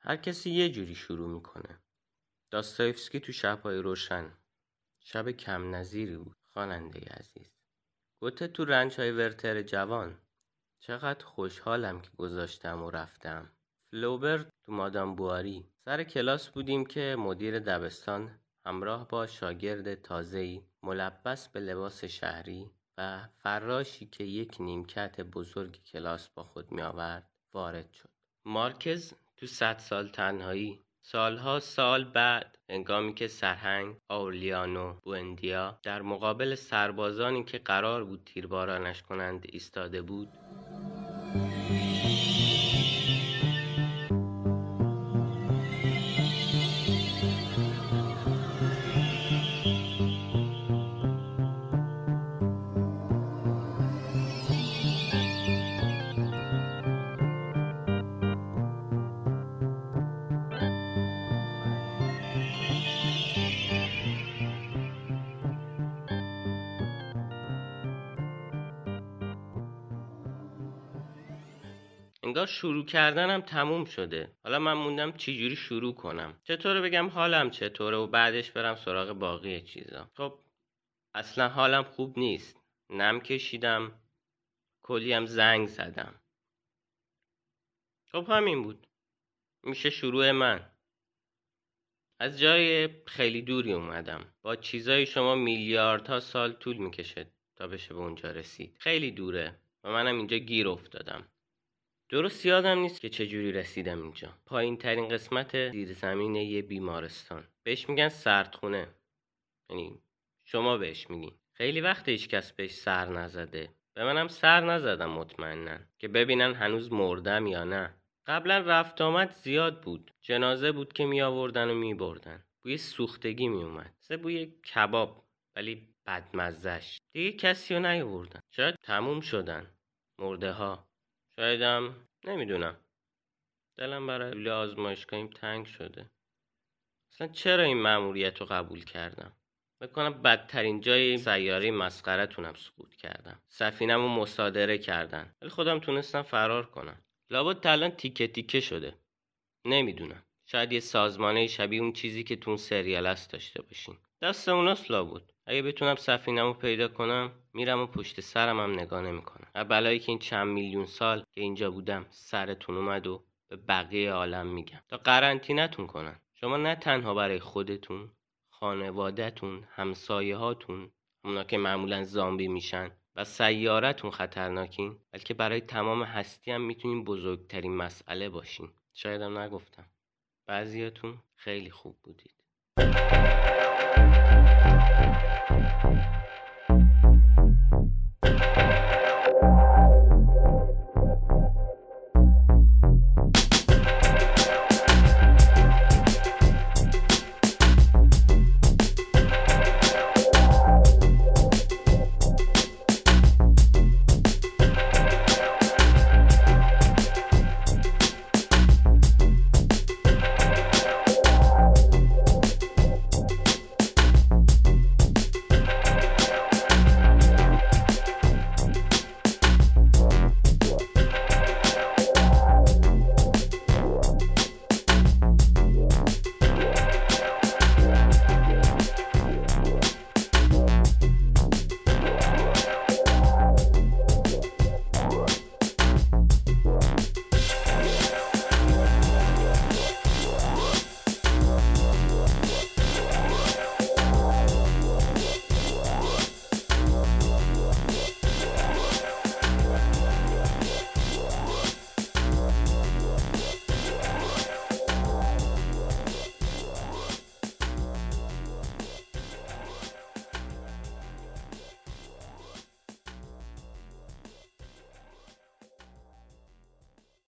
هر کسی یه جوری شروع می‌کنه. داستایفسکی تو شبهای روشن. شب کم نظیری بود. خواننده عزیز. گوته تو رنج های ورتر جوان. چقدر خوشحالم که گذاشتم و رفتم. فلوبر تو مادام بواری. سر کلاس بودیم که مدیر دبستان همراه با شاگرد تازه‌ای ملبس به لباس شهری و فراشی که یک نیمکت بزرگ کلاس با خود می آورد وارد شد. مارکز تو صد سال تنهایی. سالها سال بعد هنگامی که سرهنگ آورلیانو بوندیا در مقابل سربازانی که قرار بود تیربارانش کنند ایستاده بود. انگار شروع کردنم تموم شده. حالا من موندم چجوری شروع کنم. چطور بگم حالم چطوره و بعدش برم سراغ باقی چیزا. خب اصلا حالم خوب نیست. نم کشیدم. کلیم زنگ زدم. خب همین بود. میشه شروع من. از جای خیلی دوری اومدم. با چیزای شما میلیاردها سال طول می‌کشه تا بشه به اونجا رسید. خیلی دوره. و منم اینجا گیر افتادم. درست یادم نیست که چجوری رسیدم اینجا. پایین ترین قسمت زیر زمین یه بیمارستان. بهش میگن سردخونه. یعنی شما بهش میگین. خیلی وقت هیچ کس بهش سر نزده. به منم سر نزدم مطمئنا که ببینن هنوز مردم یا نه. قبلا رفت آمد زیاد بود. جنازه بود که می آوردن و می بردن بوی سوختگی می اومد سه بوی کباب ولی بدمزش دیگه کسی رو نیاوردن. شاید تموم شدن. مرده ها شایدم نمی‌دونم. دلم برای لوله آزمایشگاهیم تنگ شده. اصلا چرا این مأموریت رو قبول کردم؟ بکنم بدترین جای سیاره مسخرتونم سقوط کردم. سفینم رو مصادره کردن. ولی خودم تونستم فرار کنم. لابد الان تیکه تیکه شده. نمی‌دونم. شاید یه سازمانه شبیه اون چیزی که تو اون سریال است داشته باشین. دست اوناست لابد. اگه بتونم سفینم پیدا کنم میرم و پشت سرم هم نگاه نمی‌کنم. و بلایی که این چند میلیون سال که اینجا بودم سرتون اومد و به بقیه عالم میگم. تا قرنطینتون کنن. شما نه تنها برای خودتون خانوادهتون همسایه هاتون اونا که معمولا زامبی میشن و سیارتون خطرناکین بلکه برای تمام هستی هم می‌تونین بزرگترین مسئله باشین. شایدم نگفتم. بعضیاتون خیلی خوب بودید.